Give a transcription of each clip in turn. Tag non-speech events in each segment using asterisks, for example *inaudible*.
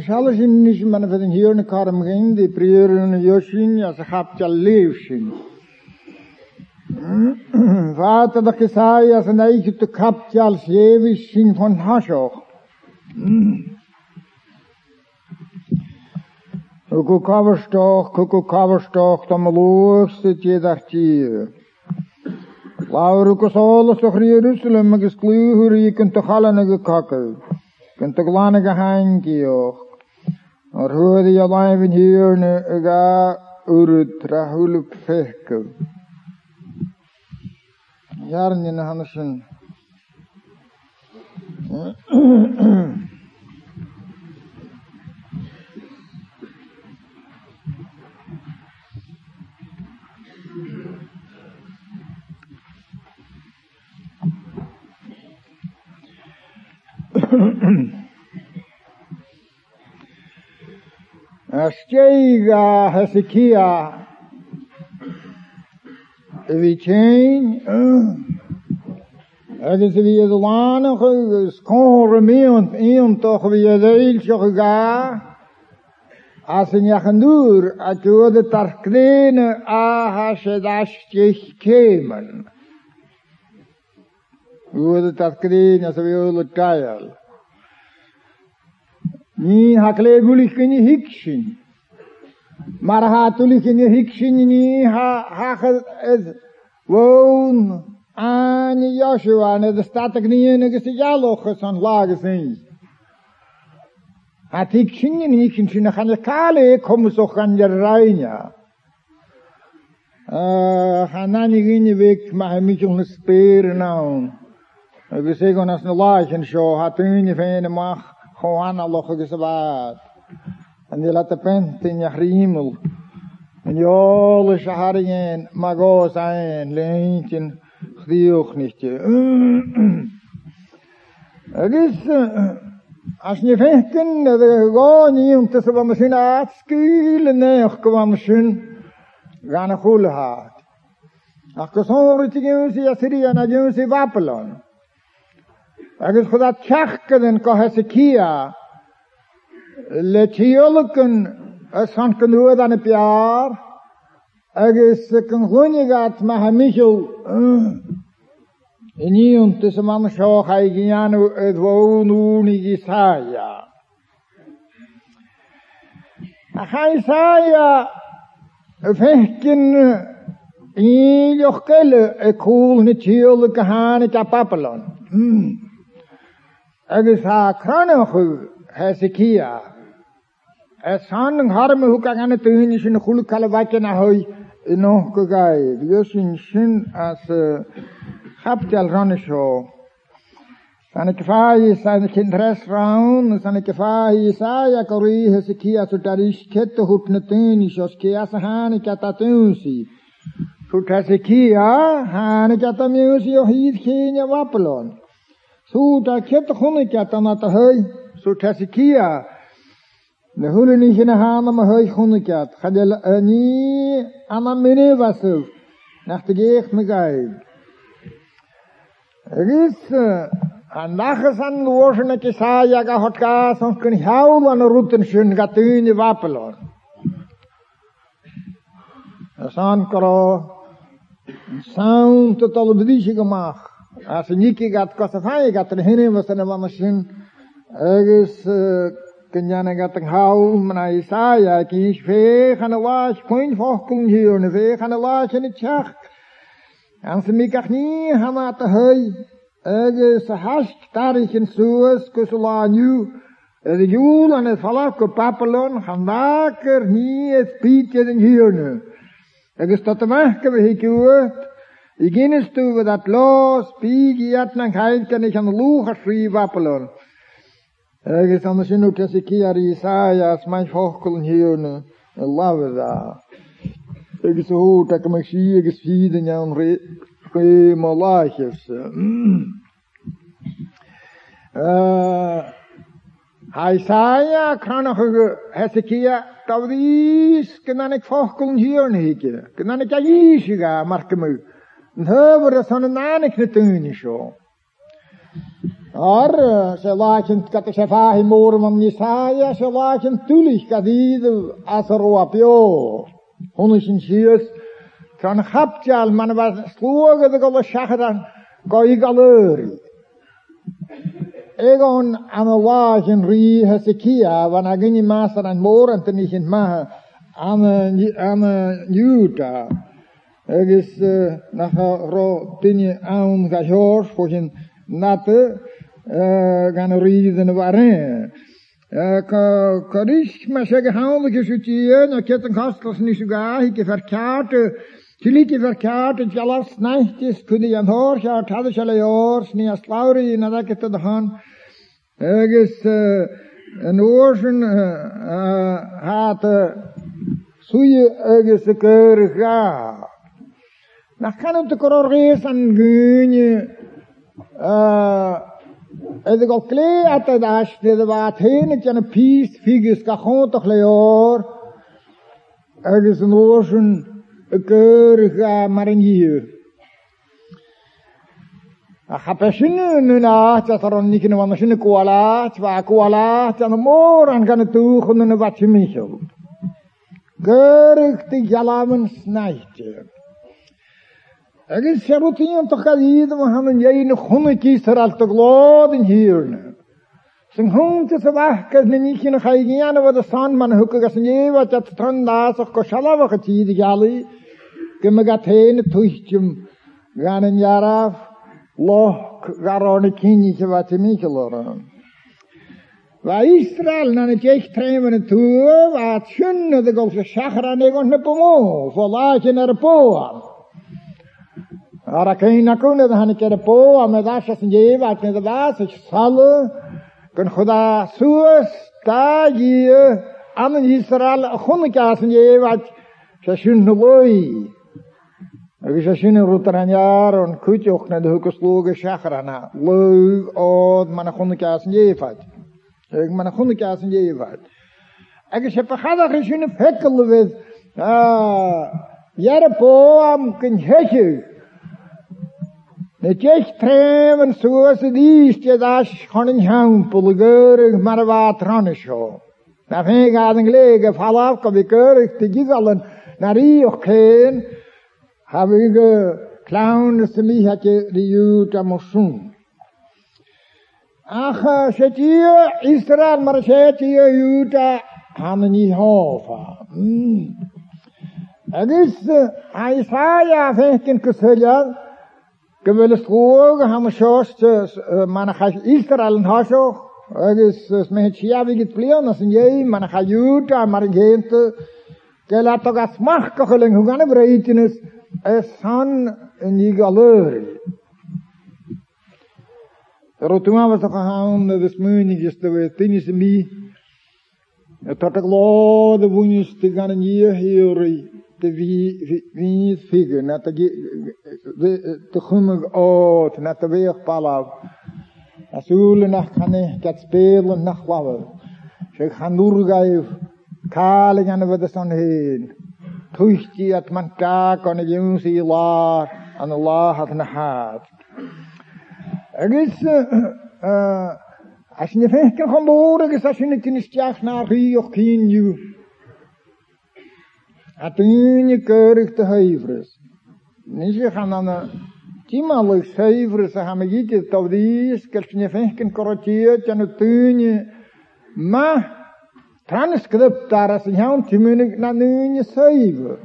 Zelfs in niet men van hier een karm ging, die prieren Joshin, ja ze gaat *clears throat* ja leefshin. Vater de Kesaja zijn eigen te kapt als jewishin van Hashoch. *clears throat* Kuku kaverstoch, kuku kaverstoch, dan meloofst je dat je. Lauru kosolos toch Jerusalem, maar geskluur je kunt toch. Kunt toch hoorde je leven hier ne ga urut rahuluk fehkel. Jaren in de handen. Stega Hezekia Vichain Agus vi is lánach skóre méont éon toch vi a réilseach ga as in jachanúr a tuade tar kléine aha se dastich kémen. Uade tar kléine as a vi ole Ni hakle gulich in hikshin. Maar ha tulich in hikshin ni ha ha het woon aan Joshua en de staat ik niet een gestijaloch van lagen zijn. Hat hikshin in hikshin je kale kom zo gaan je reina. Gaan na niet in je week maar hij moet je speren nou. Ik zeg als een laagje show hat in je van mag. Juan Allah gesabat. En de latte pent in jahrimel. En jolle shaharien magos ein leintjen gdioch nichtje. *clears throat* Agis as ne fehten de goni um tas va machine atskil ne khva machine gan khulhat. Akkosoritigen si asirian agen si vapelon. Agus chud a teachcadan go Hezekia le tíolachan a san canúad an na bear agus gan chuinegat me ha michel iníúnta sa man seo cha gceanú a dhónúnig Isaia. A cha Isaia a fechcin íoch geile a cúl a Babylon. agus ha cranachu Hezekia. Es han ng harme hu kang ana tuhin sin khul kala wake na hoy no ko gai. Yosin sin as chaptel ran sho. San kefai san kindres raun san kefai sa ya kori Hezekia su tarish ket hut na tuhin shos ke as han kata Suuta kieta hunnekjata na te hei, tesikia. De hule niet in de haan maar hei hunnekjat. Ga de ni aan mini wasu. Nach de geest me gai. Is lozen dat je zei ja ga hot ga soms kun haul aan de routen schön ga tune wapelon. Asan karo sound tot al de diege gemaakt. Er een machine. Ergens kun je gaat een hou maar Isaiah kies veeg aan de laas point vochteln hier en veeg aan de laas in het chach. En ze mij niet gaan aan de hui. Ergens haast daar ik in Suez kusela nu. De joel aan het op Papelon gaan daker niet het pietje in hier nu. De maken we Iginnes tu we dat los, pigi at nan kain kan ik aan de lucha schrie wappelen. Ergens anders in ook als ik hier Isaiah als mijn vochelen hier da. Ergens zo goed dat ik me zie, ergens vieden jan re, re malaatjes. Isaiah kan nog Hezekia, dat is, kan ik vochelen hier ne, kan ik aan Jezus gaan, ik. Ne tuni sjo. Ar, se lachen kat se fahi mor man Jesaja, se lachen tulich kadide asaro apio. Honnishin shies, kan hapjal man was sloge de golle shachadan, go i galeri. Egon am lachen ri Hezekia, van agini master an mor an tenishin maha, am am Juda. Ergens uh, nach ro tinje aan gajors voor zijn natte gaan rijden waren. Karish maar zeggen handige zutje, na ketten kastels niet zo ga, ik verkaarte, Tilike verkaarte, jalas nachtjes, kunne jan hoor, ja, ze alle jaar, niet als lauri, na het han. Ergens een oorzen had soeje ergens de keurig ga. Dan kan kororgees aan gunje, Edhe go kle ata dash ne de wat heen het jan pies figus ka gewoon toch leor. Er is een oorzen een keurig maar in hier. A chapesine nu na dat on nikine van machine koala, twa koala, aan de moor aan gaan toe gaan een wat je michel. Keurig de jalamen snijtje. Er is serotien toch galieden, we gaan een jij nog honderd kies er al te gloden hier. Zijn hond is wakker, ne niet in ga je gaan wat de zon man hoeken gas nie wat dat tron daar zo koshala wat het die gali. Kem tuchtjem gaan een jaar af. Loch garone kinje wat te micheloren. Wa Israel na ne jech tremen toe, wat schönne de golse schachra ne gon ne pomo. Me dash as nje wat ne da das, ich salle, kun khuda suas ta ji am Israel khun as nje wat shashun loy. Is shashun rutranyar on kuchoch na de hukosloge shachrana. Loy od man khun as nje wat. Ik man geshun fekkel with ah Jere po am kun hetje. Ne tjech tremen soos het is, je das gewoon een geurig maar wat ranne zo. Na ik aan een gelegen, val af, kan ik gigallen, naar die ook heb ik clown, je die juta moesten. Ach, zet je Israël, juta, gaan niet hoven. Het is, Isaiah, vind ik een kuseljan, Gewille stroge ham shost man ha Israel en hasho agus met chiavi git plion man ha juta en die galeur Rotuma was gaan de smuinigjes te tinis mi het tot ik lo de gaan wie net de de gummig oot, net de weeg palav. Asule nach kane kat spelen nach lawe. Ze gaan doorgeef, kale gaan we de stan heen. Tuchti at man ka kon de junsi la, en Allah had na haat. Er is als je niet vecht kan gaan boren, als je niet in de stjach naar hier of kien je. atuni kerig te heivres. Nish vi khan ana eh, tima lois heivres ha me git to dis kel shne fenken korotiet an tuni ma transkript aras nyaun timunig na nuni seiver.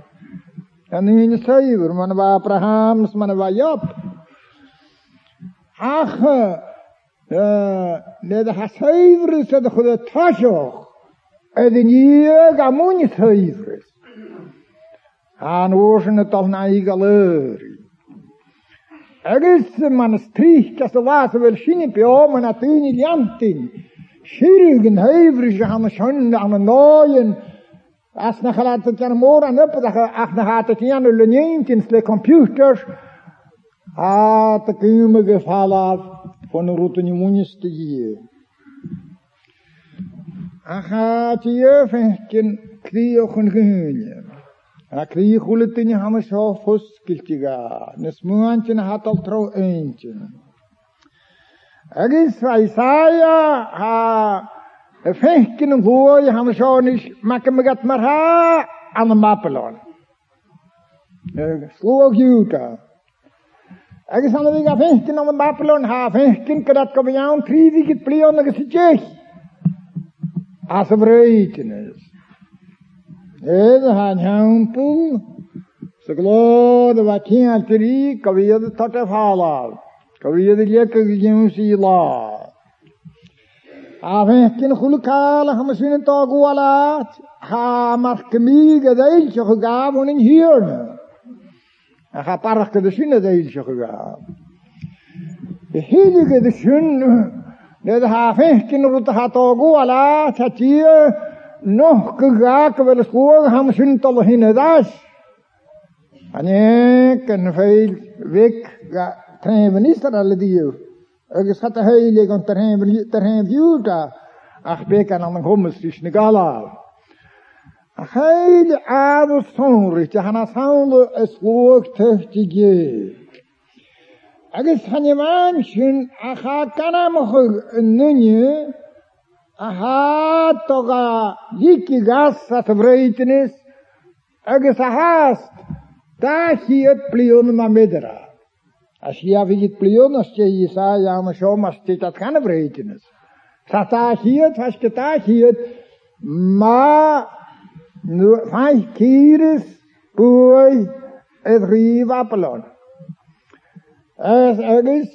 An nuni seiver man va Abrahams man va Job. Ach ne da heivres da khod tashoch. Edin yeg amun. Han oorsen het al na i galeri. Agus man strich kas de laatste wel schinnen pe om en atuni liantin. Schirgen heuvrig han schon aan een nooien. As na gelat het kan moor aan op dat ach na gaat het aan de nientins le computers. Ah, te kume geval af van de route nie moenies te hier. Ach, gaat je venken kriochen geheunje. Akri khulatin ham sho fus kiltiga. Nesmuanchen hatal tro eentje. Agus Isaiah ha y fechgyn yn hwy ham Sean is mac y mygat mar ha an y Babylon. Slwag Juda. Agus an y fi fechgyn an y Babylon ha fechgyn gyda't gof iawn trifig it blion agus y jech. As y vreitynys. Edd han hampel. Så glad det var kjent rik, og vi hadde tatt av halal. Og vi hadde lekket gjøns i la. Av hekken hulkala, han sin tag walat. Ha mark miga deiltje gegaaf hun in hierne. De. De de de gegaak wel schoor, ham sin tal hinne das. Anek en veel week ga treven Israël die. agus hat a heilig an terhen viúta ach be an an gommestrich na gala. A heile adel sonrich a hanna saule es loog tuchti ge. Agus han je man sin a aha toga yiki gas at vreitnis ag es has da hiet plion ma medra as hier vigit plion as che isa ah, ja ma scho ma stet at kan vreitnis sa da hiet has ge da hiet? Ma nu fai kires buoi et riva plon es ag es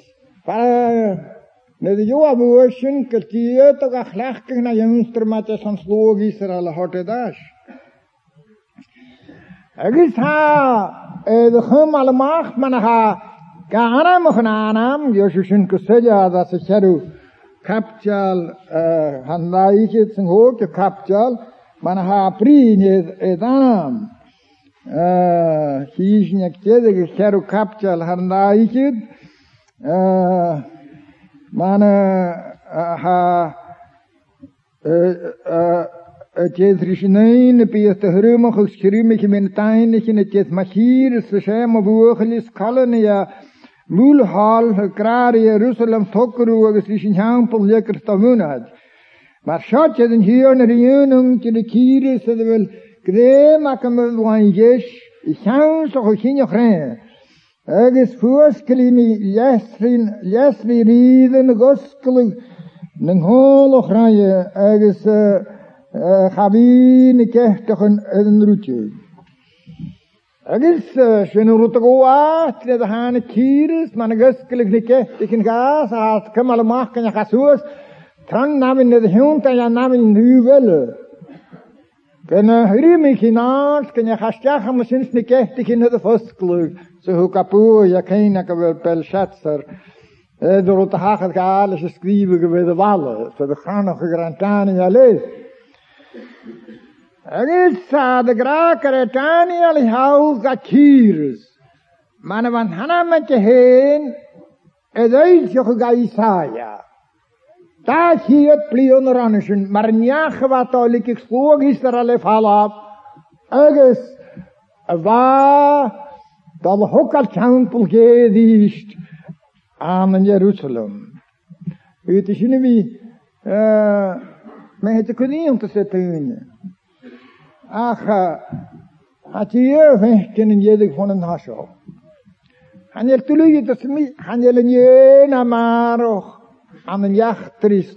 er äh, van, Ne de joa buoshin kaltiye to ga khlach ke na yunster mate san slog Israel hote dash. Agis ha e de khum al mach man ha Gana mochananam, Yoshushin Kuselja, dat se cheru kapjal han laike tsing ho ke kapjal man ha pri ne edanam. Hishnya kede ke cheru kapjal han laike man ha het is risnein pe te hrume geschrimige min tainig in het jet machir se schema wogelis kallen ja Mulhal graar Jerusalem tokkeru agus is in hampel lekker stamunad. Maar schat je den hier de de de. Agus voorskelimi lesrin lesri riden goskelu nang holo graaie agus gabine kechtigen een roetje. Agus sin ruta goá le a hána kýris man guskulig nike ikin gas a kamal machkan a chasúas tran namin na hiúnta a namin nuvelle. Gana hrimi kinás kan a chasteach am sin nike ikin na fosklug so hu kapu ja keina ka wel pel schatsar. Door het hagel gehaald is skriven geweest de wallen. Zo de gegrantani ja lees. Agissa de grakere Daniel hou Zacchaeus. Man van Hanna met je heen, het uitje ga Isaiah. Daar hier plion ranischen, maar njage wat al ik spoog is er alle valap. Agus, waar dat hokal tempel geedicht aan Jeruzalem. Weet je wie, uh, men het kunnen om te zetten. Ach, hat je vehken in jedig van een hasho. Han je tulu dat mi, han je len je na maroch, aan een jachter is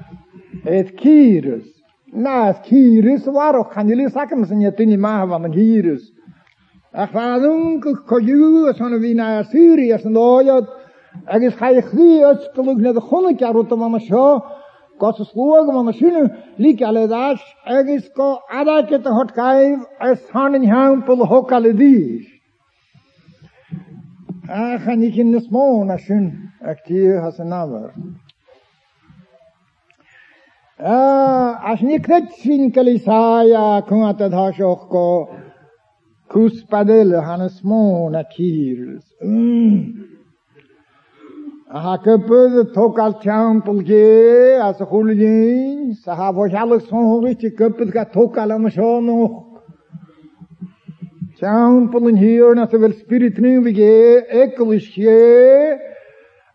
Het Kyrus. Naast Kyrus waarop gaan jullie zakken zijn je niet maken van een Kyrus. Ach, waar onkel van wie naar Syrië is en ooit. Ik is ga je naar de van mijn show. Kost shinu, sloeg van mijn alle ko adakje te hot kijf, is han in hem hok. Ach, en ik in de smoon, als has een. As ni kretsin kalisaya kung atad hasok ko kuspadele hanes mo na kirs. Aha köpöd tokal champelge as a hulgin sa ha vojallig son hulgit köpöd ga tokal am shono. Champelen hier na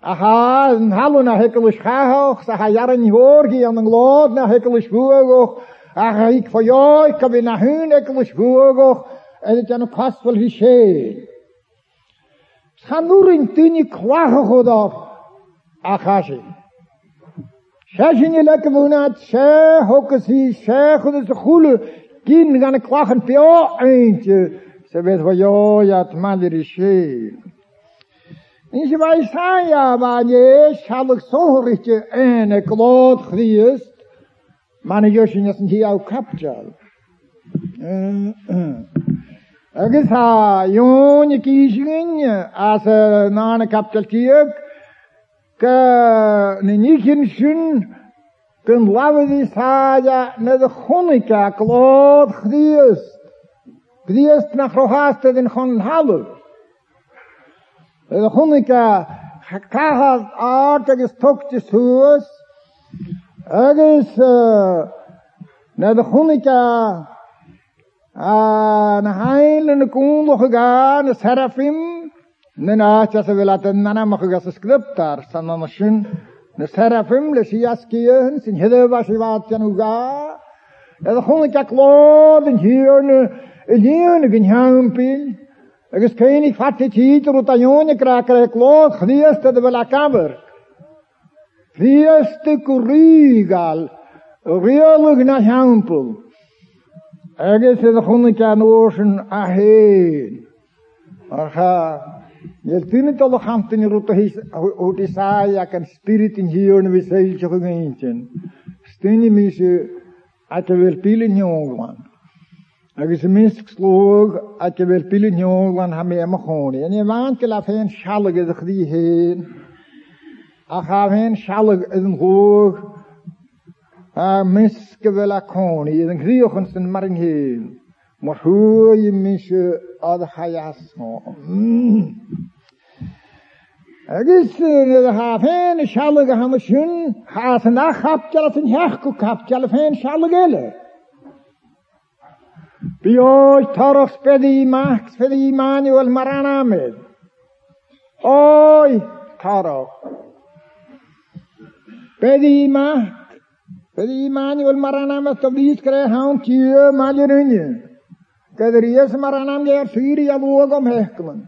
Aha, ah, in hallo na hekelish gahoch, da ga jaren ni hoor ge an lod na hekelish vuogoch. Ach, ik vo jo, ik ka bin na hün hekelish vuogoch. Es is ja no pas vol hi she. Sa nur in tini kwach ho da. Ach, ache. Schechen je lekke wunat, she hoke si, she chude se chule, gien gane kwachen pio eintje. Se wees vo jo, ja, tmadir is she. Ach. En ze wij zijn ja, maar je zal ik zo richten en ik lood Christ. Maar ik jos je niet hier ook kapjal. Ik is ha, jonge kiezingen, als een nane kapjal tiek. Ke, ne nikin shun, kun lawe die saja, ne de chonika, kloot Christ nach rohaste den chon halu. De chonika, kahas aartiges toktis huus. Agus, ne de chonika, na heilende de serafim, ne naatja se wil laten nana machugas skriptar, sanna mashin, de serafim, was. De chonika klood, en hier, Eliane gen hampil. Agus kenig fatte titer ut ajone krakere klot chrieste de vela kamer. Chrieste kurigal. Rialig na hampel. Agus e de chunnik an oorsen aheen. Archa. Jel tine tolle gamten in ut Isaiah kan spirit in hier ne wiseiltje gemeenten. Stini mise at wel pilen jongwan. Agus y misg slwg a dy fel bil yn iong lan ha me am y choni. Yn i'n fan gyda ffein sialag ydych chi hyn. A cha ffein sialag ydyn hwg. A misg fel a coni. Ydyn chriwch yn sy'n mar yn hyn. Mor hwy i misio oedd y chaias no. Agus ydych ha ffein sialag a ham y sy'n. Ha sy'n a chapdial a sy'n hech go capdial a ffein sialag ele. بیای طرف بدی مکس بدی معنی و المرنمه آی طرف بدی مکس بدی معنی و المرنمه تبدیز کرے ہاں کیے مالرنی قدریس مرنم دیر سیری الوغم حکمن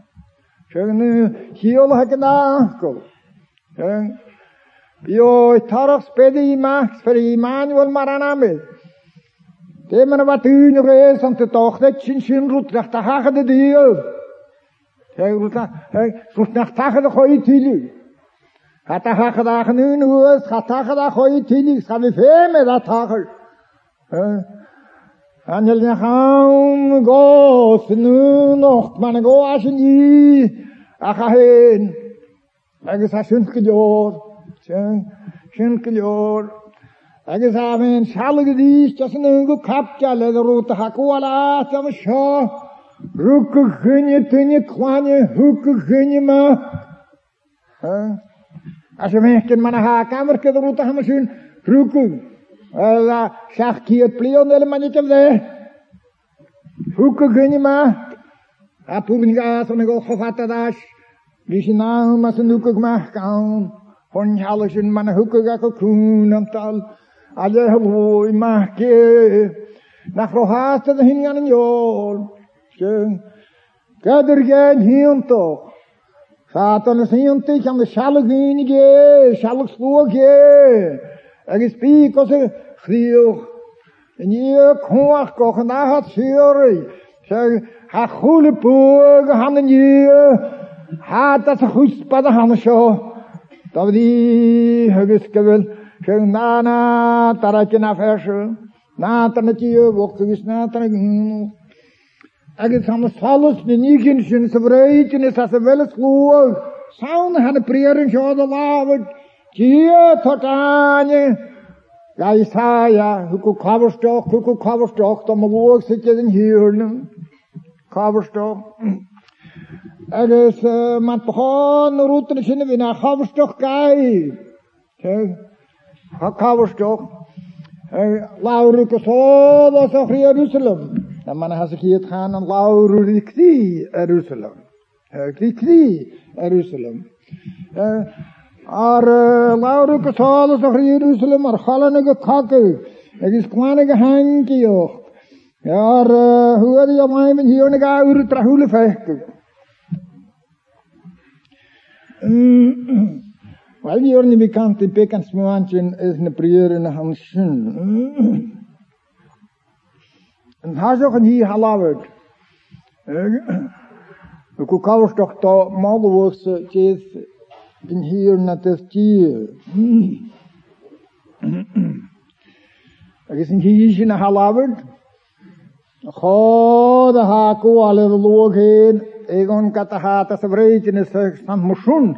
Şöyle hiol hakkında ankol. Şöyle Yo taraf spedi maks fer iman vel maranamel. Men wat u nog eens aan te toch dat sin sin rut nach ta hagen de diel. Hij rut hij rut nach ta de gooi tili. Hat ta hagen da nu nu is hat ta da gooi tili vi feme da ta. Angel nach haum go nu man go. Ach gejoor. agus a bhíon sealaga díos just an go capte le a rúta hacuála am seo ruúca chunne tuine chláine thuca chunne má a sé mécin man ha camarcha a rúta hamasún ruúca seach cíad blion eile man te bhdé thuca chunne má a púgan gas an go alle heloi mahke nach rohasta de hingan in jol schön. Kader gen hion toch. Satan is hion dich aan de schalig wenige schalig sloge er is piek als er vrieg en je koach koch na hat sjöri zeg ha goede poog han en je. Hat dat goed spadde han zo dat die hugges gewil Kung na na tarakje na verse. Na tanatje woktus na tarakje. Agus ham salus de nigen sin se vreiten is as a veles gloog. Saun had de prieren zo de lavet. Tje tot anje. Ja, Isaiah, huku kaverstok, huku kaverstok, dan moet ook zitten in huurnen. Kaverstok. Er is, uh, man begon routen zinnen we naar kaverstok kai. Kaverstok. Lauruke zo, dat is Jerusalem. En man has zich hier gaan aan Laurukti, Jerusalem. Kri Jerusalem. Ar Lauruke zo, dat is Jerusalem, ar gallenige kakke. Het is kwanige hankie ook. Ja, hoe had je mij met hier een gauw trahule vechten? Weil die orne bekannte Pekans Moantchen is ne prier in Hamschen. En hazochen hier halawet. Ik ook alles toch to malwoos in hier na het tier. Ik is hier in halawet. De haku alle loog heen. Egon katahata se vreetjen is motion.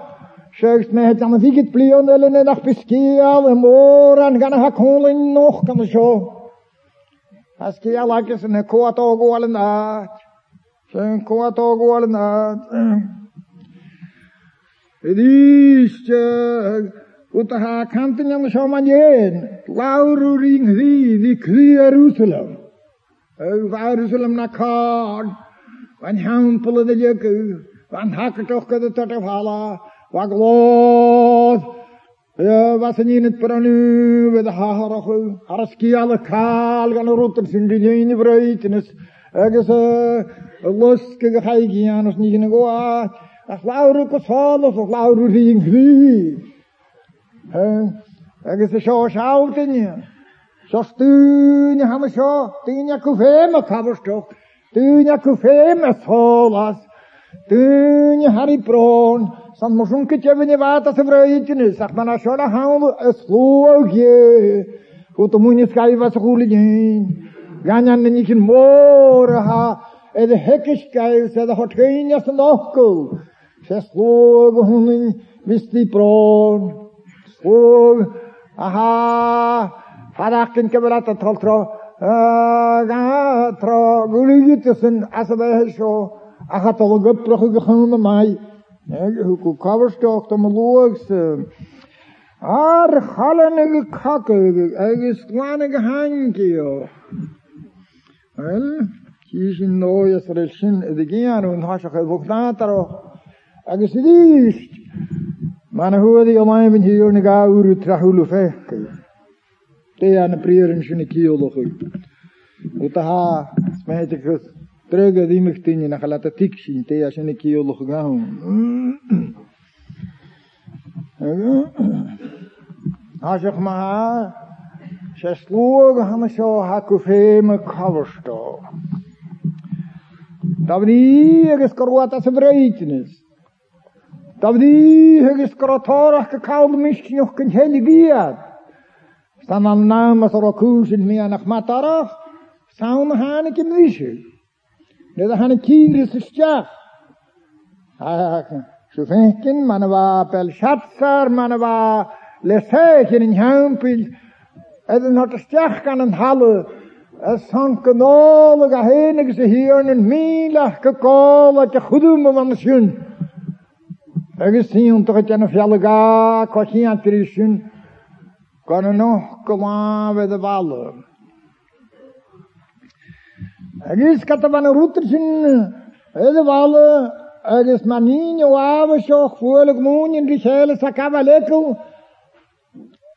Zegt mij het aan viget plion en en dag beskial en moor en gaan ha kolen nog kan zo. Haskial lakes en koat ogo al na. Zijn koat ogo al na. Het is Uta ha kanten jam zo man jen. Lauru ring ri di kri Jerusalem. Over Jerusalem na kaart. Van hampelen de jeku. Van hakken toch de tot of hala. Waglod, vasanjinet branu, við harachu, haraskíala kál, gana rútan syngriðin í bröytinis, agus luskig hægianus nýgin og að, að hláru og salus og hláru ríðin hví. Agus sjá sjáttinni, sjá stúni hama sjá, dýnja kufema kafurstokk, dýnja kufema solas, dýnja haribróns, se sloogje Goed moet je schrijven wat ze goed doen. Ganyan niet in moor ha. En de hekjes kijken, ze de hot geen jas nokkel. Ze sloog hun wist die proon. Sloog. Aha. Harakken kebelat toltro. Ga tro. Guligitussen asabe sho. Aha huku coverstocktam logsa eh, ar halaniga kakaga agus slaniga hangiyo well kishin noyas reshin edigian un hashakh voknataro. Agus idist man huadi omaim in hier niga uru trahulu fehke te an prieren shini kiyologu utaha smetikus prieren zijn kielo goed. Utaha, smijtig Trega di mechtinje na galata tikshi te ya shene ki yolo gaun. Hashach ma shesloog han sho hakufeme coversto. Davdi eges korwata se vreitnis. Davdi eges korotorach gekaud mischt noch ken heligiat. Stan an namas rokusin mi anach matarach. Saun hanik im Rishik. Neda han kiris stjach. Schuvenken, man var Belshazzar, man var Lesechen in Hampel. Eden had stjach kan een halle. Es sanken alle gehenige ze hier en milag gekol at de schun. Er is zien toch het een fjelle ga, kwachien aan trischen. Kan nog komen bij de ballen. Agis katavan rutersin, ede wale, agis maninho ava shoch fuelig munien die hele sakava lekel.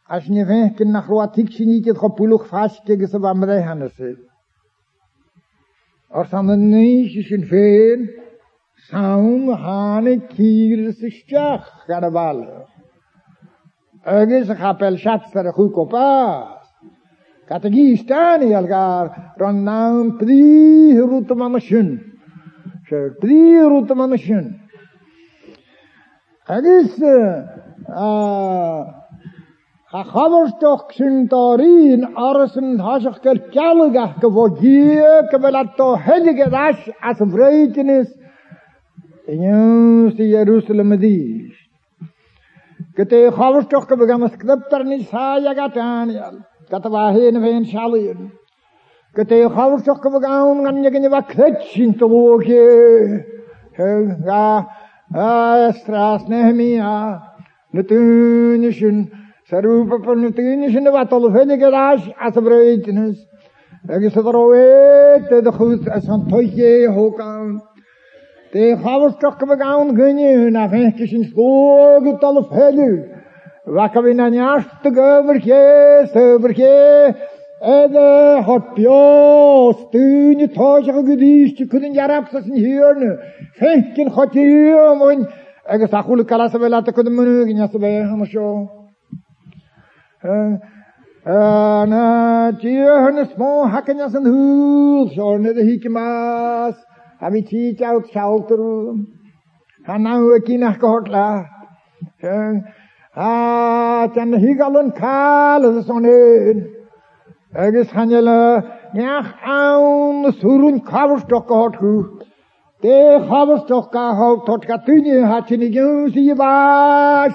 Als je vindt in nach roatik niet het gepulug vast tegen ze van mij gaan ze. Als dan een neusjes in veen, saun hane kier sisteach gar bal. Agus a chapel schatz ar a Kategistanialgar rannan príhrút manneskjön. Príhrút manneskjön. Agus a chadarstoch sin darín arasan hasach gur cealagach go bhó dí go bhfuil atá heilige as as a bhréitinis inús i Jerusalem a dís. Go é chadarstoch go bh gamas cliptar ní sáag a Daniel. A sealíon. Go té chawarstoch go bh gan gan gin bh kretsin to bhóge. Ga Estras Nehemia, na túne sin, Sarúpa pan na túne sin na bhatal fénig gas as a breitinas. Agus a roéit de chus as an toiché hóán. Té chawarstoch go bh gan gunne na sin skógu tal félu. vakavina njast gavırke sevırke edhe hotpio stüni tojaka gudishti kudin yarapsasın hiyörnü fehkin hotiyum on ege sahulu kalasa velata kudin münü ginyası be hamasho na tiyörnü smo hakanyasın hul şorne de hikmaz hami tiyit out şaltır hanam vekina kohotla Thank you. Ah, tan higalun kala sa sonen. Agus hanjala neach an surun kaverstok gehad hu. De kaverstok gehad tot katunje hat je niet juist je baas.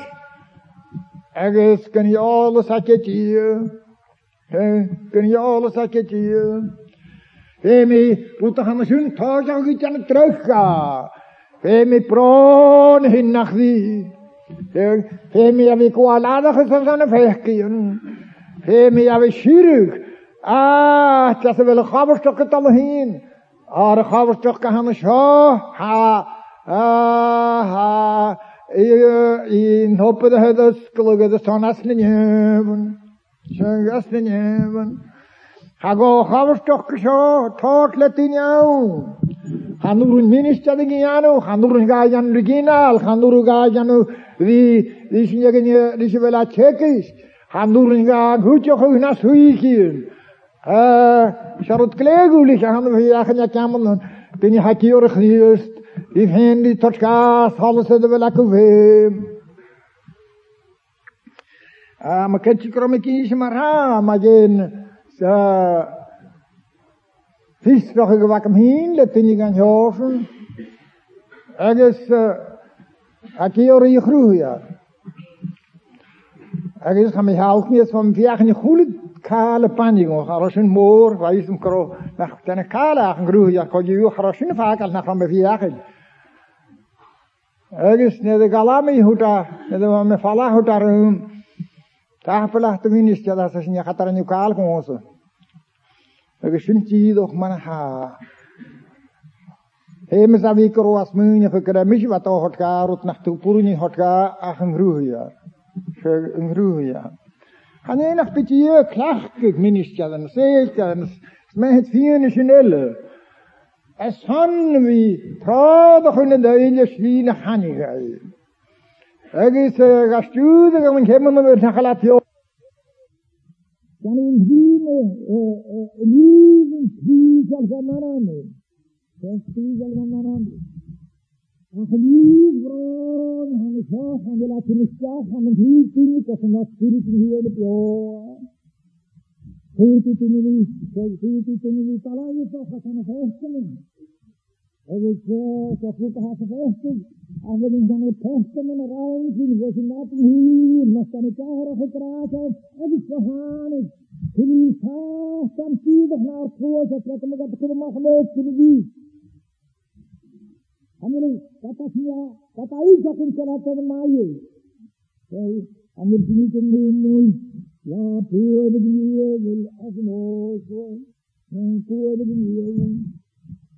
Agus kun je alles haketje. Kun je alles haketje. Femi, thuis aan goed aan het teruggaan. Femi, proon hin nach wie. Femi a vi koaladach eus an fechkion. Femi a vi shirug. Ah, tas a vel chavarstoch et alhin. Ar chavarstoch ka ham sho. Ha, ha, ha. I noppe da hed eus kluge da son as ne nyeven. Shung as. Ha go chavarstoch ka sho. Tot let in yaun. Hanurun minister de giano, hanurun gajan original, hanurun gajan wie die zijn je die ze wel uit is. Hanurun ga goed je goed naar suikien. Sharut klegulich aan de jagen ja kamen bin ich hat hier geust die handy tot gas alles de wel kuve ah ma ketchi krome kies maar ha ma gen sa vis nog gewakken hin dat tin ik aan hoven ergens hat hier hier groeien ergens gaan me ook niet van viagen goede kale panjingo harashin moor vaisum kro nach tane kala ang gru ya ko yu harashin fakal nach ram viagel Agus ne de galami huta de me fala huta rum ta pala te minis ja das sin ya khatar ni kal ko oso Agus sin ti doch man ha He me sabi kro as mun ya fikra mish wat hot ka rut nach tu puruni hot ka ach gru ya gru ya Han enig beetje je klachtig ministeren, zeker, met het financiële. Es han vi prada hunne deile svine hanigai. Agus gastude gaman kemmen med nakalat jo. Dan in hvine liven spisal gamaname. Spisal gamaname. Ach liv bron, han er så, han vil at kunne skjaf, han er helt inne på som var spirit i hele blå. Helt ut inni vi, helt ut inni vi, tala jo så, at han er festene. Fort jeg har så fester, jeg vil ikke ha festene med regn, til hvor sin natten hyr, mest han ikke har for grasa, jeg vil så han, til vi sa, samtidig har på, så trekker meg at det kommer mange løp til vi. Amir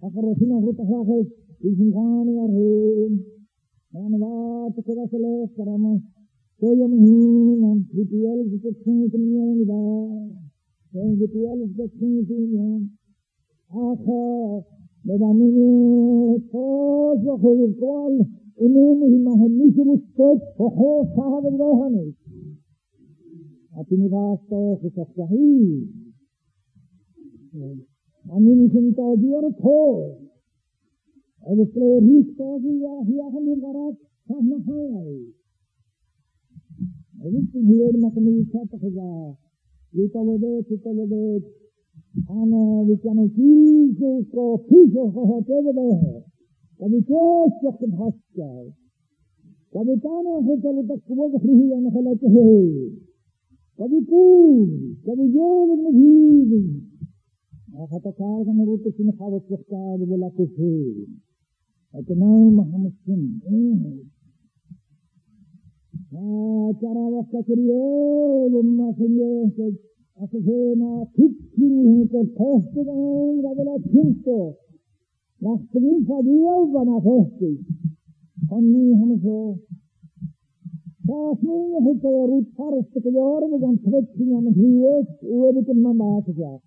הקורסים עברו תחלחת, לשמחן ירהם. וענוות תקודה שלו קרמה, כל יום הינם, ותהיה לזכותכם את עניין נידה, ותהיה לזכותכם את עניין. אחר, לבנים כל זוכר וכל איננו מהניס ומוספק, הוכו סהב וברוהנס. אתם יבאסתו חסכתהי. ማንም het er niet pas in ja, ja, van die garat, van de haai. Hij hier met een nieuw kat gezegd. Je kan het ook, je kan het ook. En we kunnen kiezen voor kiezen voor het overwegen. Dat is ook wat het hart zijn. Dat is dan ook het dat het gewoon groeien en. Dat is cool. Dat is ook met hier. Hij had het al van de route in. gaan wat zich wil laten zien. Het naam Mohammed Sin. Ja, tjara was dat er heel in mijn zin leeft. Als ik hier naar Pitsin heen te posten aan, dat wil ik kinsto. Dat over naar posten. Van. Dat het hoe ik maken.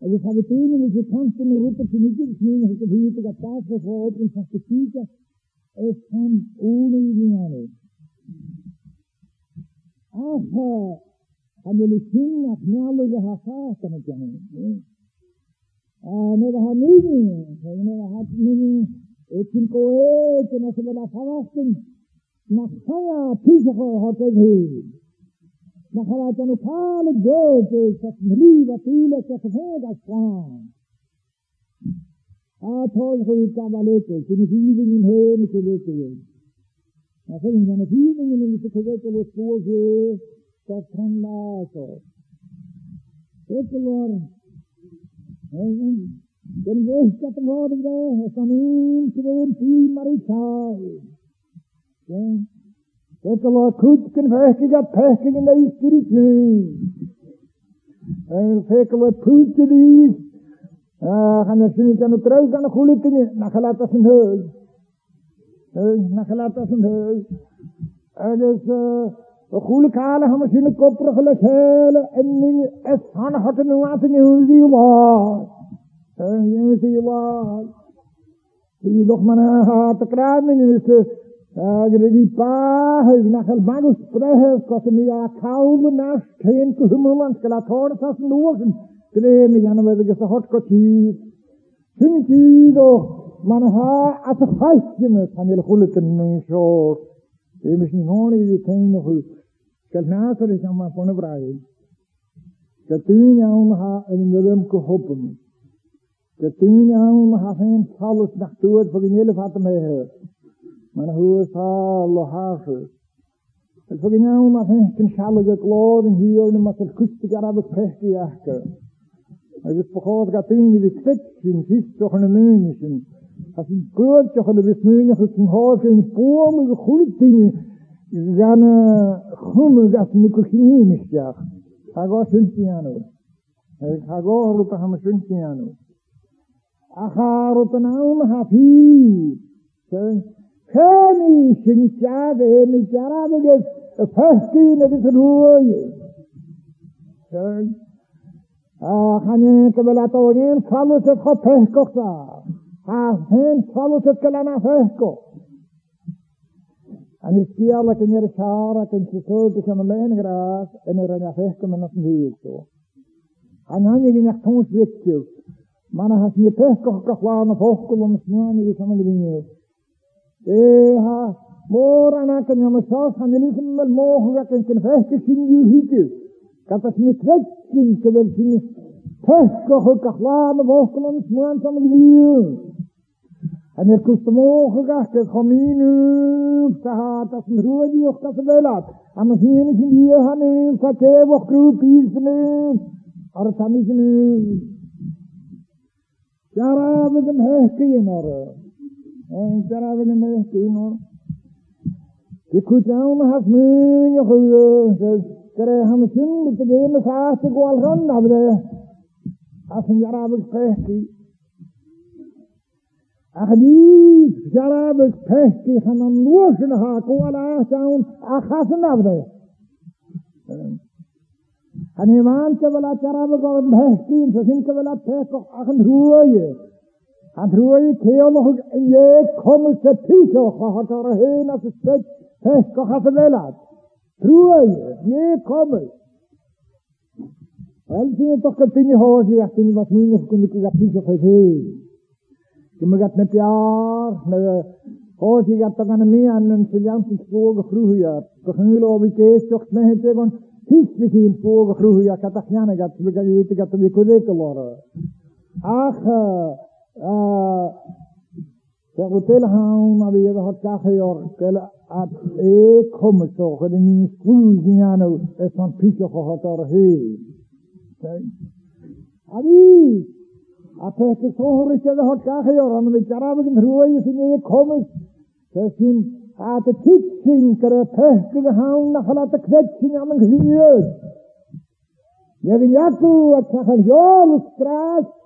Alifabetini nilichopaswa rupa tumikiini hakikuhitika paswa kwa watu nitafikika elfu uni duniani hapa amelishinda nalo la hasa kama jamii amebahanini amebahanini ekinkoe tunasema la fawasin na haya pisa kwa hotel hii oben in Perspektive, es kann ohne Ideale. Ach, המליכים נתנה לו להפך, אתה מתכוון. נבהמים, נבהמים, אצל כהן, כנסבל הפרסטים, נחיה פיסחו הטבעי. נחלתנו קל גוד, שתמלי ותילה שתפד אסרן. Atos hoy nos viven en hene que de que. Hacen en viven en el que de que los fuegos September. Ik word, den weeskat worden we, van een, twee, vier, marichaal. Ik word goed kan verken, dat perken in de spiritueel. En ik word goed te die, gaan er zien, kan het terug aan de goede dingen, dan gelaat als een heus. Dan gelaat Agredipahi, nachal magus prehas, kosmi a kaum nash, kain kuhumuman, skalatorn sas nosen, gremi janavedi gesa hot kotis. Sintido, man ha at khashtimet, han il khulten ik shor. Emish ni honi di tain hu. Kal nasar is amma pone brai. Katin yaum ha in yedem ko hopen. Katin yaum ha sen falus nach tuat, voor die hele vaten. Maar మన హోసాల్లో హాఫ్ Vergenomen maar een kenschallige kloren hier en maar het kuste garab peste achter. Als het vergoed gaat in die spetsen, zit toch een mensen. Als het de toch een Als is een hoofd in vorm en goed in gaan gummel gaat nu kuchinin is jach. Hago shuntiano. Hago rupa ham shuntiano. Acha rupa naum hafi. Zijn festi nebisruye. Khane kabala tawgen salut kho pehkokta. Ha hen salut kalana pehko. En ik zie alle kan je scharen, kan je zo, dat je me leen graag, en er een afhechten met een weer zo. En dan je niet toons witjes. Maar dan has je pech Eh, ha, moor en kan je me zelfs gaan je niet meer mogen, dat je kan vechten zien je hietjes. Dat het niet wetjes, terwijl je pech gekwaan of hoogkel om smaan, kan me niet. En er kost morgen gedacht, het gaat nu te haat, als een roe die ook dat wel had. En als een is in die gaan nu, dat je ook groep is is. Jara we hekken in orde. ಶಂಕರವನ್ಮಯಸ್ತೀನೋ ikutam hasmin khuyu gaan, kare hamsin bitgeen saast gwal gan nabde asin jarab qehti akhdiis jarab qehti hanan nushn ha kwala saun akhas nabde haneman ke bala jarab zin qehti wel ke bala qehti akhan huye Han tror je keolig en je kommer se piso, har tar heen als het stek, hek och has velat. Tror je, je kommer. Wel, zie je toch dat je hoort, je echt in wat moeilijk kunnen kunnen piso gezien. Je moet het met jaar, met hoort je gaat toch aan mij aan een Siciliaanse spogen vroeger jaar. Beginnen op ik eerst toch met het zeggen, hiç bir şeyin spogen vroeger jaar, gaat dat gaan, gaat we gaan je gaat de kodeke worden. Ach, eh, zeg we telehaan, maar we had kachel jaar, kele at ik kom het toch, en in spoegen aan nou, es van piso gehad daar heen. Adi, Apete sohre ke hot ka khayor an me charabe kin ruwe sin ye khomes tesin at titsin kare peh ke haun na khala tak vetsin am gzier Yevin yatu at khal yol stras an nach ko si die kare peh ke van yes kvete de tier Afist vel sin min kare peh ke Ahaan, goeiochen, am looptren, aan de moed, aan het hoofd, er te hele, a skript daar, a pak, erf,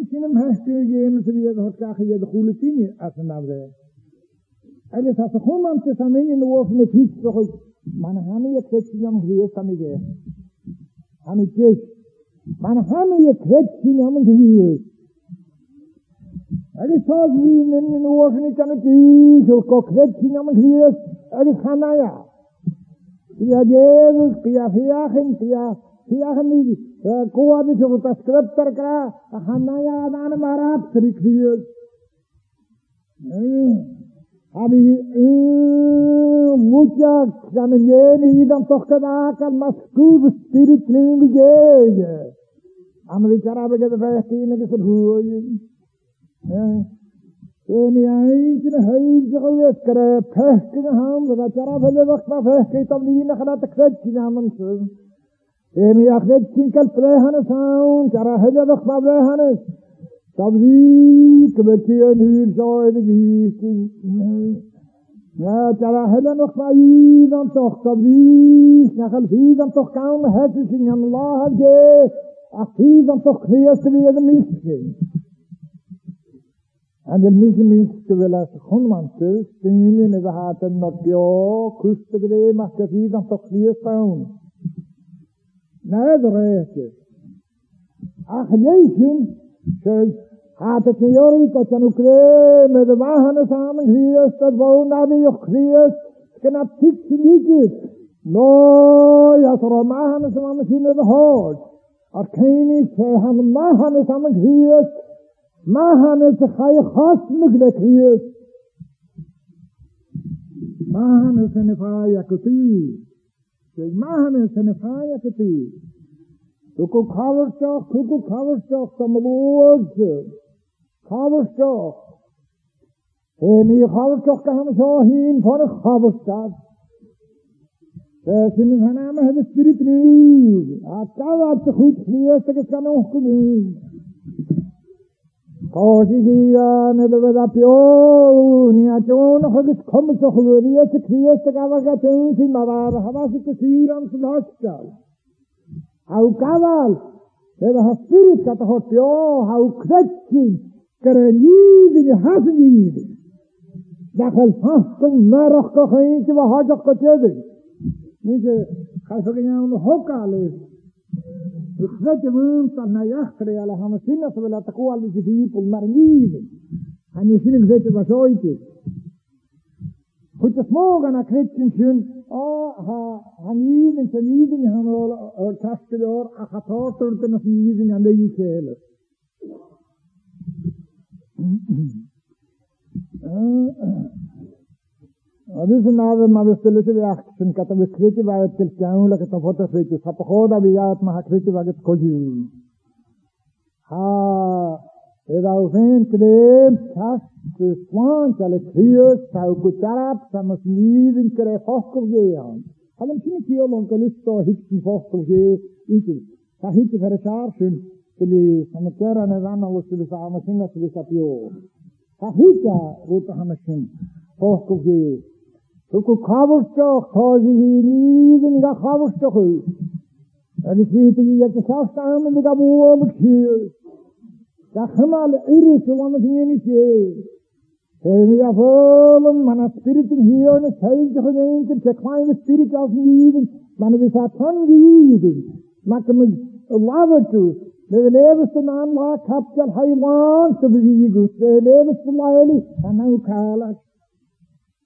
ik zie hem hechten, je hem, ze weer, dat krijg je de goede tien, als een naam zei. En het had gewoon aan te samen in de woord van het hiet, toch? Ik, man hami je kwetsing am geweest am ik hami kwets man hami je kwetsing am geweest is zo niet in de ogen niet aan het zo ko kwetsing am geweest is gaan ja ja jezus ja viagen ja viagen niet ko ad zo wat scripter kra gaan nou ja dan maar op terug geweest Abi mucha cananieni dan toch kanakan maskuv spirit neem gege. Am vicharabe ke vestine ke serhuoyin. ಏನಿಯಾಯಿನ ಹೈಜಗಳು ಎಕ್ಕರೆ ಫೆಹ್ಕಿನ ಹಾಂದದ ಚರ ಬಲೆ ik heb ತಮ್ದೀನ ಖಲಾತ ಕರೆಚ್ಚಿನ de ಏನಿಯಾ ಕರೆಚ್ಚಿನ ಕಲ್ ಪ್ಲೇಹನ ಸಾಂ ಚರ ಹಜ je ಪ್ಲೇಹನ ತಮ್ದೀಕ ಬೆಚಿಯ ನೀರ್ ಜಾಯ್ದ ಗೀಸ್ತಿ Ja, tjara helen nog maar hier dan toch, tablies, ik gelf hier toch kan, het is in Allah, ge. ach dan toch, kreeg te weer de misging. En de misken misken wel als grondmantel, in de haten nog jo, kuste gre, maar wie dan toch kreeg staan. Nee, de rechte. Ach, jezus, Gaat het Jorik, wat ook met de geweest, dat woont aan de joch geweest, knap tik niet. No, ja, zo wagen zien de hoort. Er geen is, hij geweest, wagen is, ga je gast mogelijk geweest. Wagen is een faya kutu. Zeg, wagen is een kaverstok, kaverstok. Haverstoch. En die Haverstoch kan zo heen van een. Ze in zijn naam hebben spirit nu. Het kan wat te goed dat doen. Kosi kia ne de veda pio ni a chon ho git kom so khuri ya se kriya se ka va ka chen si mavar hava se ke siram se lachtal au kaval de ha spirit ka to ho pio hau kretsin كرانيد حسنيد دخل فصل ما رخ خينك وحاجة قتادي نيجي خلف جنان حق عليه يخرج من صنع يخري على همسينة ولا تقوى اللي جديد والمرميد Han je zin gezet was ooit. Goed te smogen naar Christensen. Oh, ha, han even, zijn even, han al, tasten door, ach, ha, torten, nog even aan de jekelen. Adesso nave אז איזה נאו מאב סטל של יאך שם קטע בקריטי ואת של קיינו לכת אפות הפריטי ספחות אביגעת מה הקריטי ואת קודי ה... Es au fin kreb tas zu swan tal kriyos tau kutarap samas nid in kre fokkul geyan. Halam kini ki yolon kalisto hitsin fokkul geyan ikin. Ta hitsi fere charshin tili samatera ne zanalus tili sa amasinna tili sapio. Ta hitsa rupa hamashin fokkul geyan. Kavustok tozi hi nidin ga kavustok. En ik weet niet dat de zelfs aan met de boer bekijkt. Dat gemal iris want het niet is. Zijn we afvallen, man a spirit in hier en het heilige gemeente, de kleine spirit als niet, man we zijn van die, man kan love toe. De levens een aanlaag hebt je hij lang te bewegen. De levens van mij en nou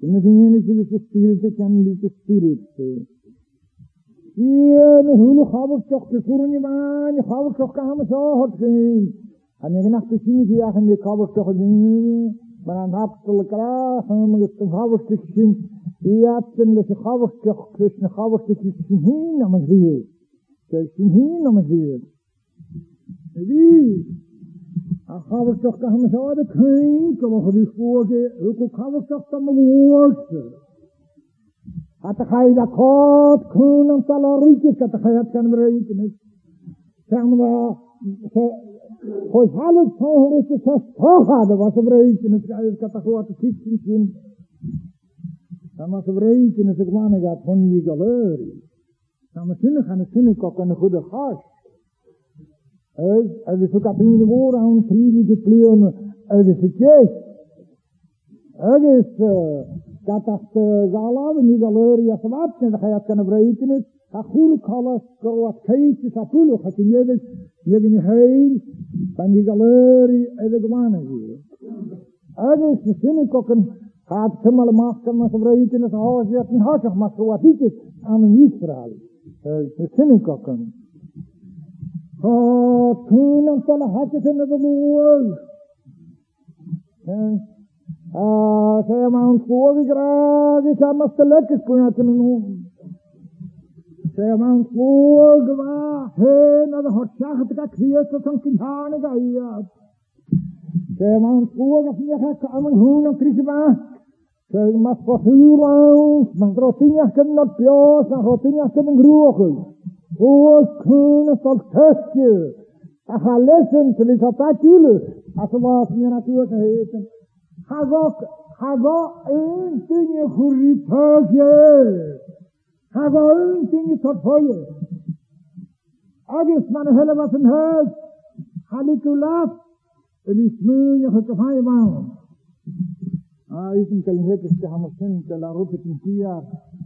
khala hatin bolay je on spirit hat hu spirit ke ya kama khoni na takhvil tran champu ge die karan oy gisna hatin ko hat ucht anal Inne dingen is het spirit kan niet spirit Ian hulu khabur chok ke suruni man khabur chok ka ham so hot sin ane gna kisi ki ya khane khabur chok ni man hab tul kra ham ge khabur chok sin ya tin le khabur chok krishna khabur chok sin hin am ge ke sin hin am ge Wie? A khabur chok ka ham so de kein ko mo khodi ko ge ko khabur chok ta mo woord Atachayda kot kunam talarikis katachayat kan bereiknis. Sagen wir, Hos alles tohris is es tohade, was bereiknis katachwat tiksin kin. Dan was bereiknis ik mane gaat von die galeri. Dan we zinnen gaan zinnen kok een goede gas. Es, es is ook in de woorden aan triedi gepleuren, es is het jeest. Es is, Katast zalav ni galeri asvat ne khayat kan breitnis khul khalas korwat kayt sapulu khatin yedek yegni hayl van die galeri edhe gmane hier. Agus de sinne kokken gaat kemal masker mas breitnis haus yat in hart mas wat is aan een Israël. De sinne kokken. Ha toen aan kala hakke in de moer. saya mau kuwi gragi sama selekis punya tenung. Saya mau kuwi gwa he na da hotsah ta kriya to san kinhane ga iya. Saya mau kuwi ga fiya ka aman huna krisma. Saya mas posulau, mas rotinya kan not pios, mas rotinya kan ngruok. O kun sol testje. Ach lesen til is atatjule. Aswa fiya na tuwa ka heten. Hava, hava een ding hurritaje. Hava een ding tot hoje. Agis man hele wat een huis. Halikulat. El ismun je gekafai waan. Ah, ism kal het is te hamasin te la roep in kia. Het een is te laat huurte dat we kan zeggen dat ons uit die kant van de route te nou. En dan niet agra. Ach, skripta. Skripta. Agi suka cali ini ga kriesta de san mas rasulang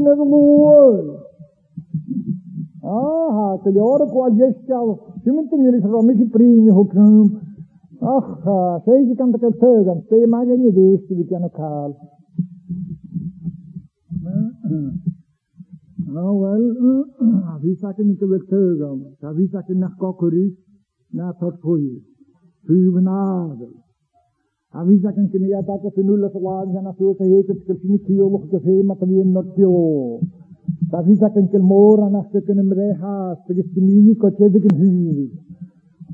ne moer. Ah, que hora com a gente que se me tem ele só me prime o campo. Ah, sei que canta que tega, sei mais nem deste de que no cal. Ah, wel, wie sagt nicht über tega, da wie sagt nach kokuri, na tot foi. Für nada. Ah, wie sagt que mir da que nulla salada na sua que que que ni que eu lo que fez, mas também não tio. Davisa kan kel mora na se kan. Mreha se ke simini ko che hi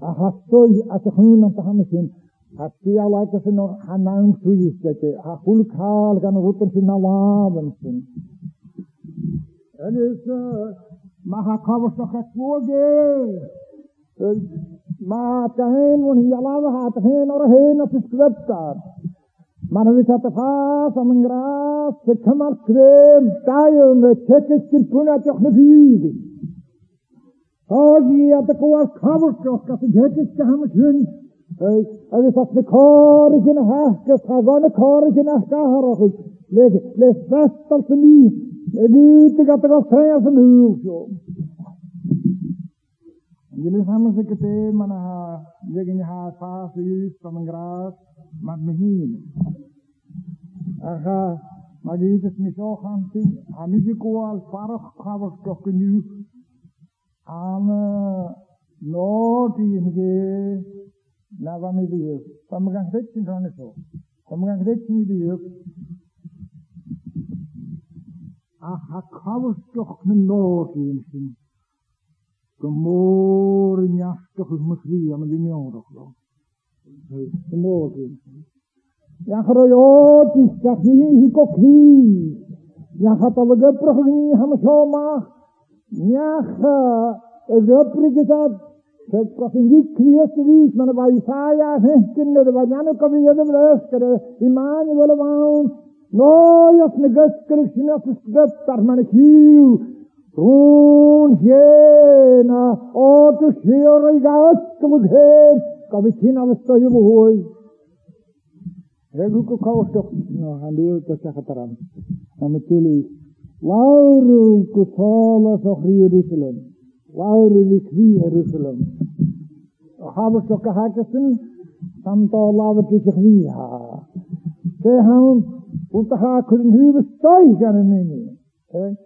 a hasto a se hun na tahamisin hasti ala ka se no hanan sui se ke a hul khal kan rutan sin nawaban sin sa ma tahen un yalawa ha tahen or he na siskriptar Man har visat fast om en grav se kamar krem, tayo me tekes kin puna toch ne vidi. Agi at ko as khabar toch ka se tekes ka ham shun. Agi sat ne kar kin ha ka sagon kar kin ha ka har le le fast al smi. Agi te gat ko sai as nu so. Jullie samen se kete mana ha jegin ha fa su samangras mat mehin. Aga Magitas misochanti, amiziko al farach me het zo. Van me gaan zitten die hier. Ach, ha kavak toch ne noordinge. Gemoren jastig is me grie aan de nodig. De noordinge. Yachroyot ishkachni hikokhi. Yachatalageprachni hamashoma. Yacha egeprigetat. Het was in die krieste wies, maar bij Isaiah vechten, de Vajano kavi yedem reskere, Immanuel waan, no jas ne geskere, sinas skep, tar man kiu, Roon jena, oto shior igas, kumughen, kavi kin alles to je behooi. Reguko kaustok no handu to sakataram. Amatuli. Lauru kusala sochri Jerusalem. Lauru likvi Jerusalem. Habestok hakasen samto lavati chikvi ha. Te han utaha kudin huwe stoi gaan mini. Ah, maar kan ik ook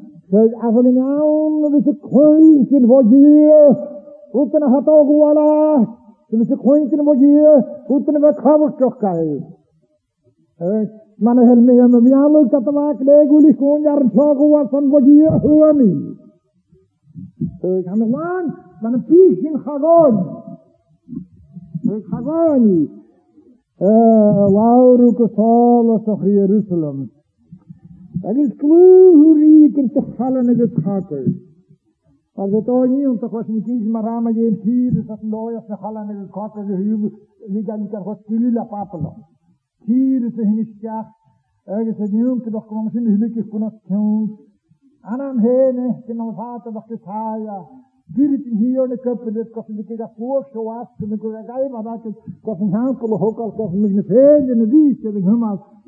There's Avalon Aon, there's a Quentin Vogier, Utan Hatoguala, this a Quentin Vogier, Utan Vakavakokai. Man er helt med om jag lukar att vara klägg och likon jag tog och att han var in man man man är chagon. Så chagon. Dat is en te vallen in gakker. Als het ooit niet, omdat was niet maar aan je hier, is dat een hallen in de kotten gehuwen, niet aan die wat kulula papelo. Hier is een stjach, ergens een jonge toch kwam zijn gelukkig van het. Aan hem heen, in mijn vader nog het haaien. Duurt het hier in de kuppen, dit kost een keer dat voor zo en ik ga maar dat kost een handvol ook kost een beetje in de en ik ik in een. En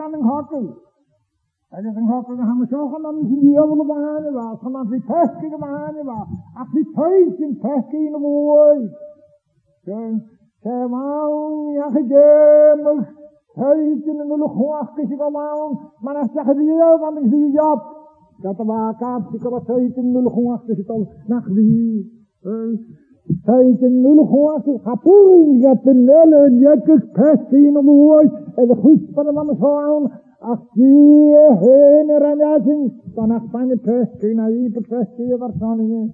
aan een kakker. En die van kakker gaan we zo gaan dan is die hele banen was. Gaan dan die peske de banen was. Ach die thuis in peske in de wooi. Zo, ze wou ja gegeven. Thuis in de Höytjene nulu huakkisiga maun, mana sahriyo de jop. Katavaa de höytjene nulu huakkisiton nahvihi. Höytjene nulu huakkisi hapurin jätten nelön jäkkys pestiin vuoi, eli hyspanam saun, Akkiye hene ranjasin, tanakpani pestina iipu pestiä varsanien.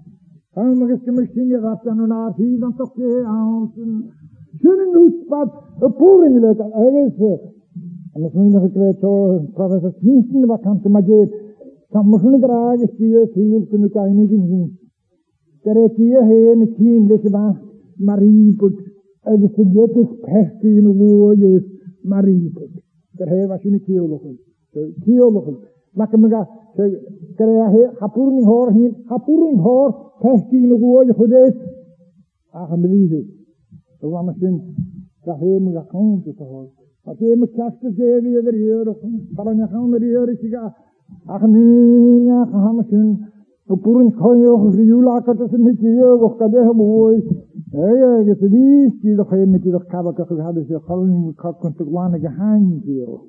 Höymäkiski myksin ja dan toch tokkee aansin. Schönen poringelijk ergens. En dat moet nog een kwijt zo, eh, professor Sminken, wat kan ze maar geet. Kan me zo'n graag is die eh, ziel kunnen kan ik in zien. Ter ik hier heen, ik zie deze waar, Marieput. Het is een juttes pest in de woord, Marieput. Ter hij was een theologen. Theologen. Lakken me ga, ter hij heen, hapuring hoor heen, hapuring hoor, pest in de woord, goed is. Ach, een to hor. Ate me kaste devi eder yero. Paranya kaun eder yero kiga Ach nee, ja, gehammersen. Purun koyo riula kata sen hikiyo go kade boy. Hey, ge tedi, ki do khay mit do kaba ka khad se khalni ka kunt gwana gehan kiyo.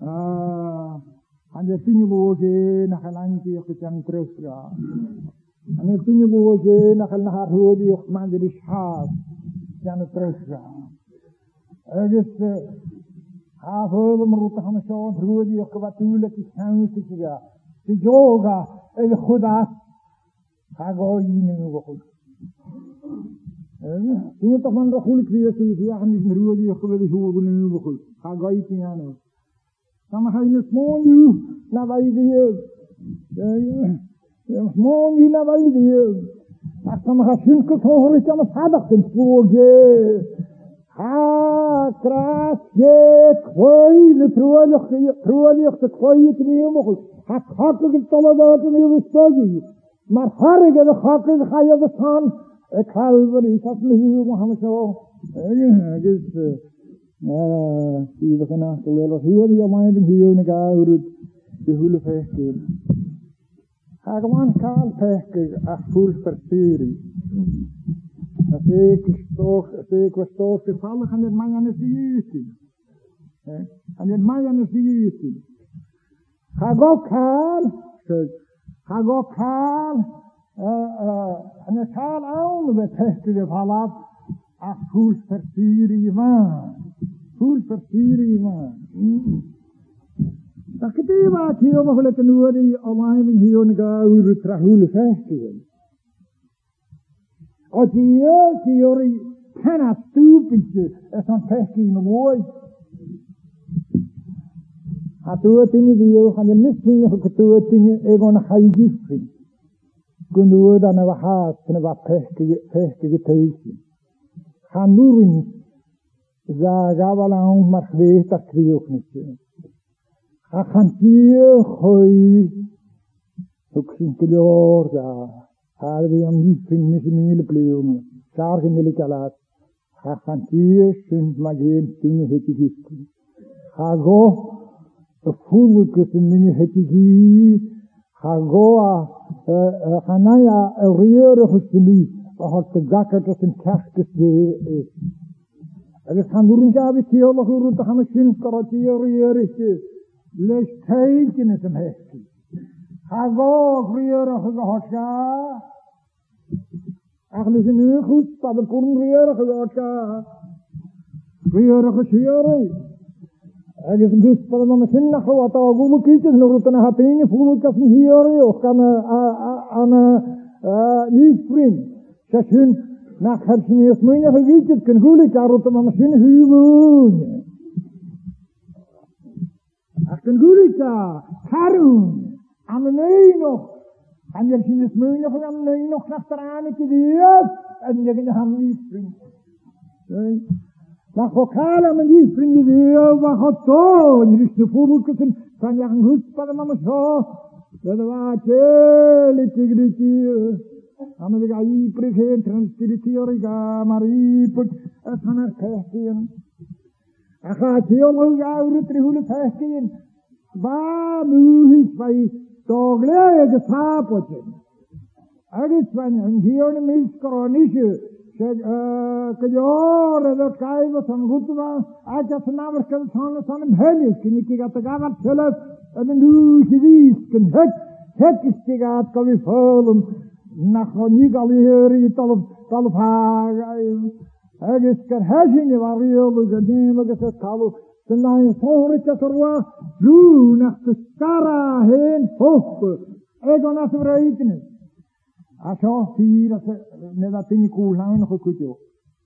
Ah, han je tien boje na halanki ik kan terugga. En je tien boje na hal naar hoodi ik man de schaap kan terugga. Ergens ha voelde me route gaan zo hoodi ik wat tuurlijk is gaan te De yoga en de goda ga go in in goed. Ini toch man doch hulik weer te ja niet meer hoodi ik wil die hoor nu goed. Ga go in aan. Dan ga je smoon you na bij die. Ja, smoon you na bij die. Ach, dan ga je kun horen ik aan sadag ten spoorje. Ha, kras je kwoi de troelig troelig te kwoi te nemen goed. Ha, hakkelijk tolle dat in uw spoorje. Maar harige de hakkelijk ga je bestaan. Ik halver ik had me hier Mohammed zo. Ja, dus Sida kana kulela huari amai bin hiyo ni ga urut de hule fehke. Fehke a ful verteri. As ik stoog, as ik was stoog gevallen aan het mij aan het. Aan het mij aan het. Ga go kaal, ga go kaal, en het kaal aan met fehke gevallen. A ful verteri man. Full versturing. Dat kete wat hier nog lekker nu die alleen hier een ga uur trahule vechten. Als je je jori kenna stupidje is een vechten in de woord. Hatu tini dia kan je mis punya ke tu tini ego na hai gifri. Kundu da na wahat na wa peh ke peh ke teisi. Hanurin Zagabalaun marchweet dat krioknetje. Achantie gooi. Ook sin kleur da. Haar we am niet vinden ze mile pleeuwen. Sargen wil ik alaat. Achantie sunt mageen dingen het is. Ga go. De voelke zijn het is. Ga go a. Hanaya riere geslie. Had de gakker dat een kachtes is. Agus han úrin gabi tiolach úr ta han sin karati rierichte leis teikin is riorach go hotja. Ach lis in uur goed, pa de purn riorach go hotja. Riorach siori. Agus yn gwrs bod yma sy'n nach o ata o gwmw cytys nhw rwtyn a hapyn i ffwrw gas yn hiori o'ch gan y nifrin. Sesyn nach hersinis mine vergietet kan gulik daarop maar misschien daar, harun, aan de nog. En ziet het mine van aan de nog naar de aan te diep. En je kan hem niet vriend. Maar kokala men die vriend die wat gaat. En de voorboeken kan je goed spelen maar zo. Dat was heel transpiritorig a mar iprig a tanar pehtian. A cha teolog awr tri hwle pehtian. Ba muhig bai dogle ag a tapotin. Agis van yn hion y mis goronisio. Seg kajor edo kaiva san gutwa a ja sanamar kan san san mhelis kini ki gata gavat thelaf en nu sidis kan het het is tigat kavi folum Nachronig al hier talf talf haag. Agus ger hajin war riol gadim agus talu. Tnai sore chaturwa ru nach skara hen hof. Ego ne dat in koel nou nog goed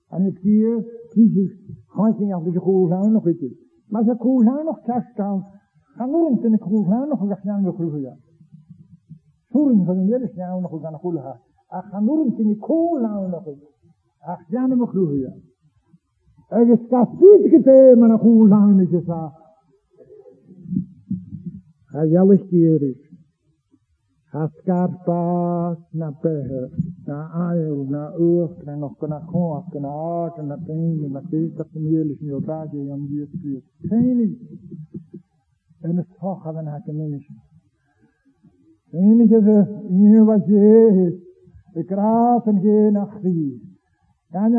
En ik zie kies gewoon zien of de koel nou nog goed Maar ze koel nou nog kast dan. Gaan we in de koel nou nog gaan we groeien. Surin van jeres nou nog gaan kulha. Ach hanurin tini kool nou nog. Ach jane. Er ist das Fies getehen, meine Kuhlein, ich sag. Er jell ich dir ich. Has gar pas na pehe, na ael, na uch, na noch na kona, kona aaken, na tenge, na tenge, na tenge, na tenge, na tenge, na tenge, na tenge, en es hoch haben hat gemeinisch. Er Ähnliches ist, ihr was ihr ist, ihr grafen gehen nach Fies. Nou,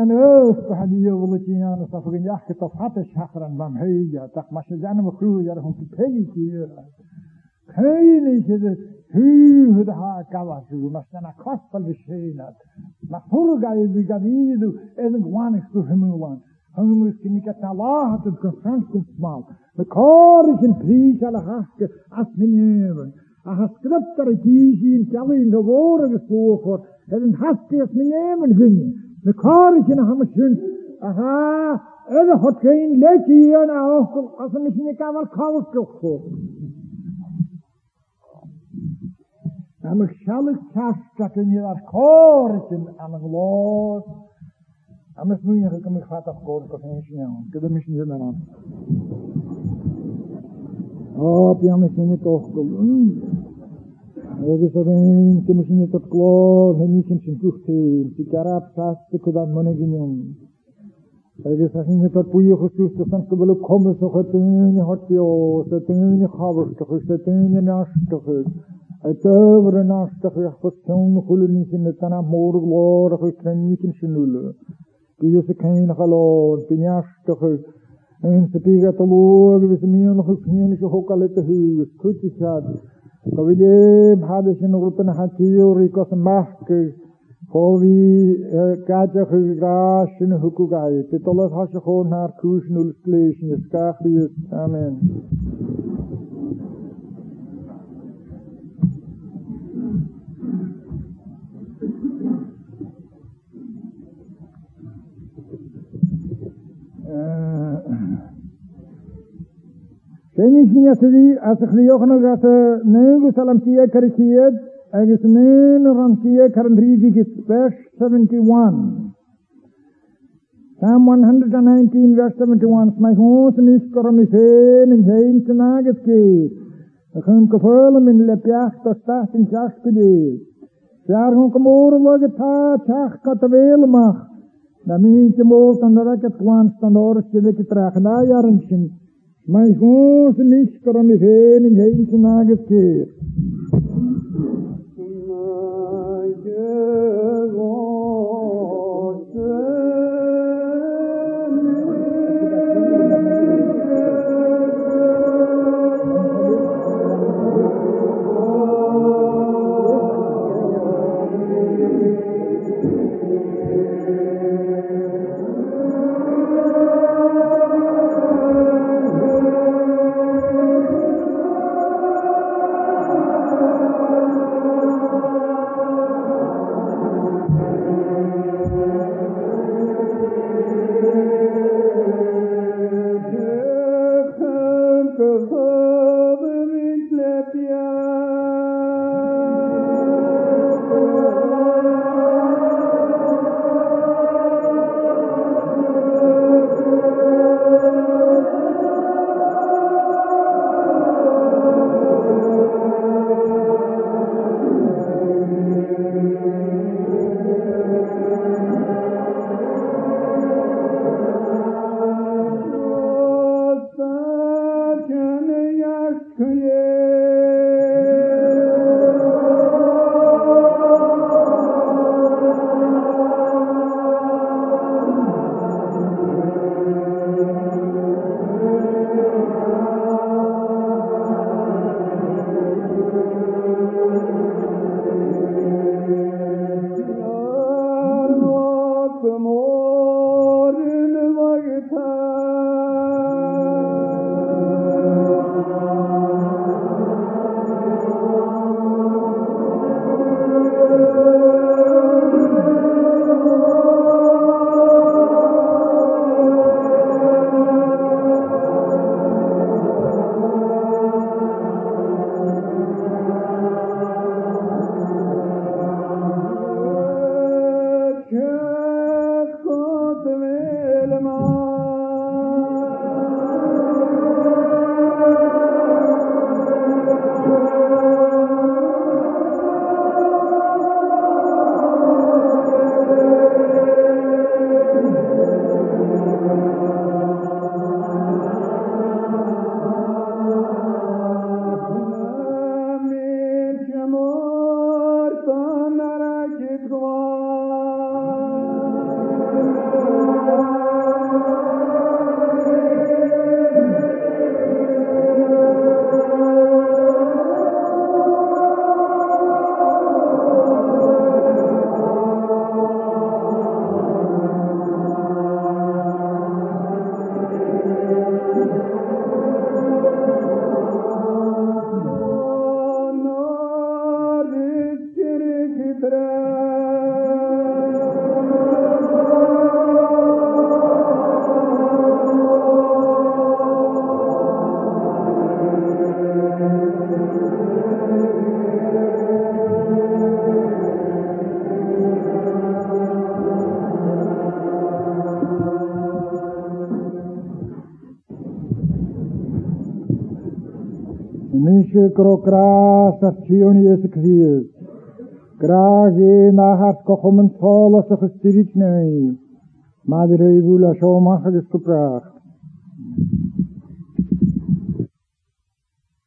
had je wel het in aan of een jacht of had het schacheren van hey ja, dat maar ze zijn me groeien ja, gewoon peggy hier. Geen is het hu de ha kawas, maar zijn kostbare beschenen. Maar hoe ga je niet het Allah het confront komt smal. De kar is een prijs alle haske as meneer. A ha skripter kiesi in tjalli in de woorden gesproken. Het een haske gun. Naar hem schön. Aha, er hat geen letje hier naar hoog, als er misschien kan wel koud toch En ik zal het kast dat in je dat karetje aan een los. En ik moet je ik moet gaat afkomen, ik kan niet snel. Ik kan misschien niet meer. Oh, ja, misschien niet toch. Ege so den, te mushin et klo, he mi kin chin kuchte, ti karab sas te kudan mone ginyon. Ege so hin et puyo khusus te san kubelo komme so khatun hotyo, so tun khabar te khus te tun nash te khus. Et over nash te khus khus tun khulu ni kin tana mor glor khus kan ni kin shinul. Ki yo se kain khalo, ti nash te khus. En se piga te log, vis mi on khus ni ko hokalet hu, kuti shad. Kavile bhadashin rupen hakiyo rikos mahke. Kovi kaja hugrashin hukugai. Kenishniasidi asachliyochna nengu salamtiya karikiyed agis nen rantiya karandrivik verse 71. Psalm 119 verse 71. My hons is koramifen in heen. Ik gevoelen in dat in hun mientje moort aan de dikke traag. Mijn God niet kan me heen in nagekeer. Nisje krokra station Jezus Christus. Graag je na hart kochom en volle se